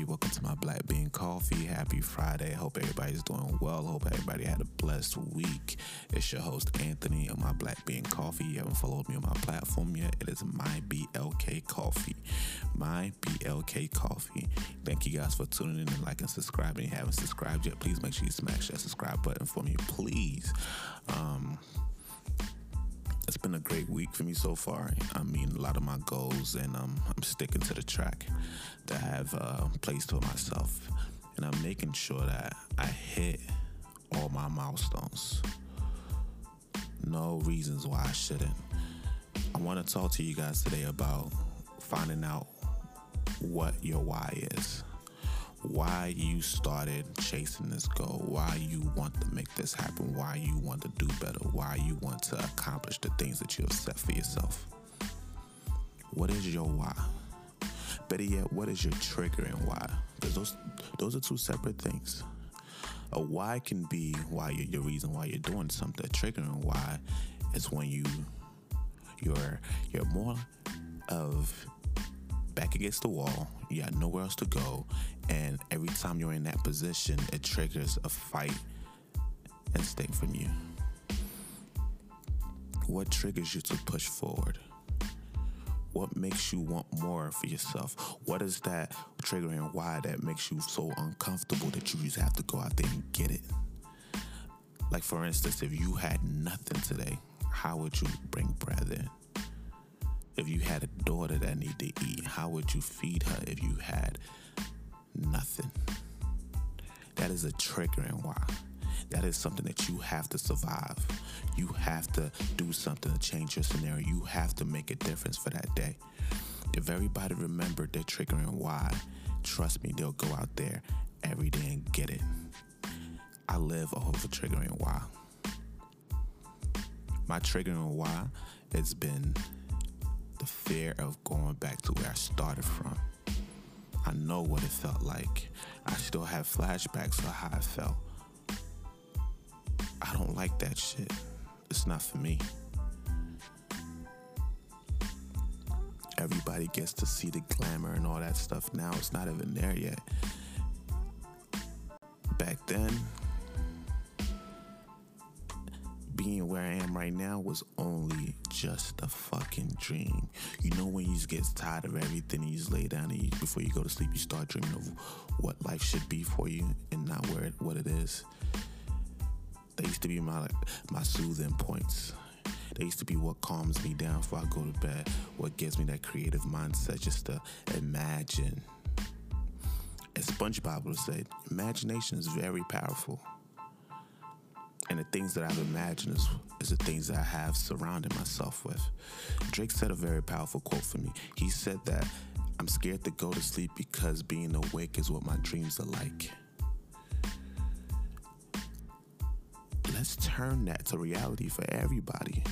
everybody. Welcome to my Black Bean Coffee. Happy Friday. Hope everybody's doing well. Hope everybody had a blessed week. It's your host, Anthony, of my Black Bean Coffee. You haven't followed me on my platform yet. It is my BLK Coffee. My BLK Coffee. Thank you guys for tuning in and liking and subscribing. If you haven't subscribed yet, please make sure you smash that subscribe button for me, please. Um, been a great week for me so far. I mean, a lot of my goals, and um, I'm sticking to the track that I have uh, placed for myself, and I'm making sure that I hit all my milestones. No reasons why I shouldn't. I want to talk to you guys today about finding out what your why is why you started chasing this goal, why you want to make this happen, why you want to do better, why you want to accomplish the things that you have set for yourself. What is your why? Better yet, what is your trigger and why? Because those those are two separate things. A why can be why you're, your reason why you're doing something. A trigger and why is when you you're you're more of back against the wall. You got nowhere else to go, and every time you're in that position, it triggers a fight instinct from you. What triggers you to push forward? What makes you want more for yourself? What is that triggering why that makes you so uncomfortable that you just have to go out there and get it? Like, for instance, if you had nothing today, how would you bring bread in? If you had a daughter that needed to eat, how would you feed her if you had? That is a triggering why. That is something that you have to survive. You have to do something to change your scenario. You have to make a difference for that day. If everybody remembered their triggering why, trust me, they'll go out there every day and get it. I live off of triggering why. My triggering why has been the fear of going back to where I started from. I know what it felt like. I still have flashbacks of how I felt. I don't like that shit. It's not for me. Everybody gets to see the glamour and all that stuff now. It's not even there yet. Back then, being where I am right now was only just a fucking dream. You know when you just get tired of everything, and you just lay down and you, before you go to sleep, you start dreaming of what life should be for you and not where it, what it is. They used to be my my soothing points. They used to be what calms me down before I go to bed. What gives me that creative mindset just to imagine. As SpongeBob would say, imagination is very powerful. And the things that I've imagined is, is the things that I have surrounded myself with. Drake said a very powerful quote for me. He said that I'm scared to go to sleep because being awake is what my dreams are like. Let's turn that to reality for everybody.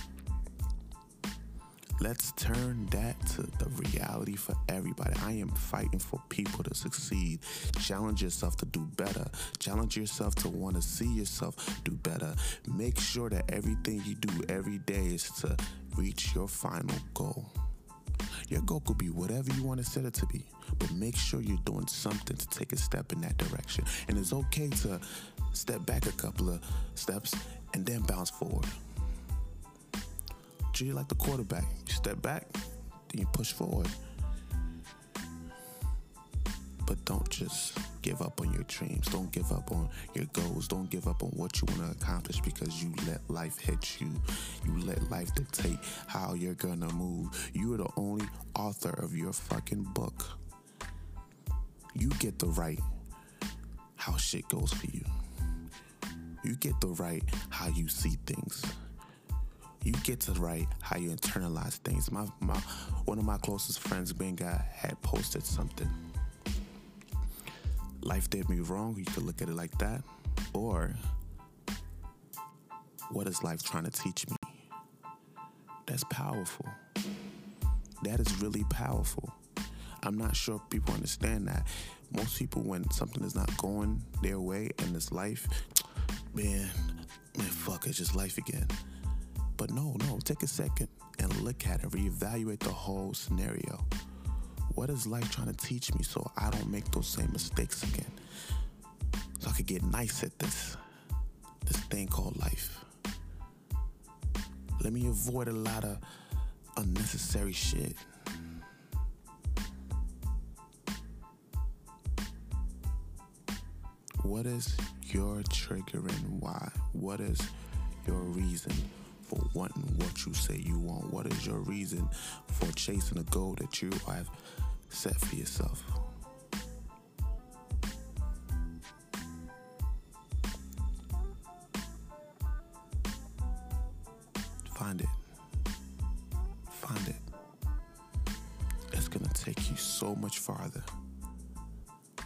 Let's turn that to the reality for everybody. I am fighting for people to succeed. Challenge yourself to do better. Challenge yourself to want to see yourself do better. Make sure that everything you do every day is to reach your final goal. Your goal could be whatever you want to set it to be, but make sure you're doing something to take a step in that direction. And it's okay to step back a couple of steps and then bounce forward. You like the quarterback. You step back, then you push forward. But don't just give up on your dreams. Don't give up on your goals. Don't give up on what you want to accomplish because you let life hit you. You let life dictate how you're going to move. You are the only author of your fucking book. You get the right how shit goes for you. You get the right how you see things. You get to write how you internalize things. My, my one of my closest friends, Ben Guy, had posted something. Life did me wrong. You could look at it like that, or what is life trying to teach me? That's powerful. That is really powerful. I'm not sure people understand that. Most people, when something is not going their way in this life, man, man, fuck, it's just life again. But no, no, take a second and look at it, reevaluate the whole scenario. What is life trying to teach me so I don't make those same mistakes again? So I could get nice at this, this thing called life. Let me avoid a lot of unnecessary shit. What is your triggering why? What is your reason for wanting what you say you want? What is your reason for chasing a goal that you have set for yourself? Find it. Find it. It's going to take you so much farther.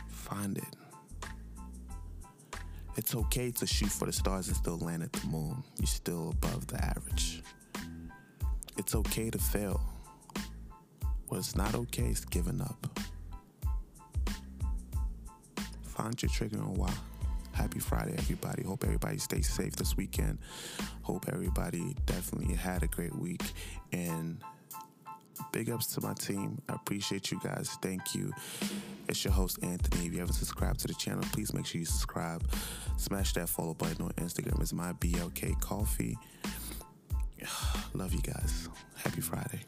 Find it. It's okay to shoot for the stars and still land at the moon. You're still above the average. It's okay to fail. What's not okay is giving up. Find your trigger and why. Happy Friday, everybody. Hope everybody stays safe this weekend. Hope everybody definitely had a great week. And big ups to my team. I appreciate you guys. Thank you. It's your host, Anthony. If you haven't subscribed to the channel, please make sure you subscribe. Smash that follow button on Instagram. It's my BLK Coffee. Love you guys. Happy Friday.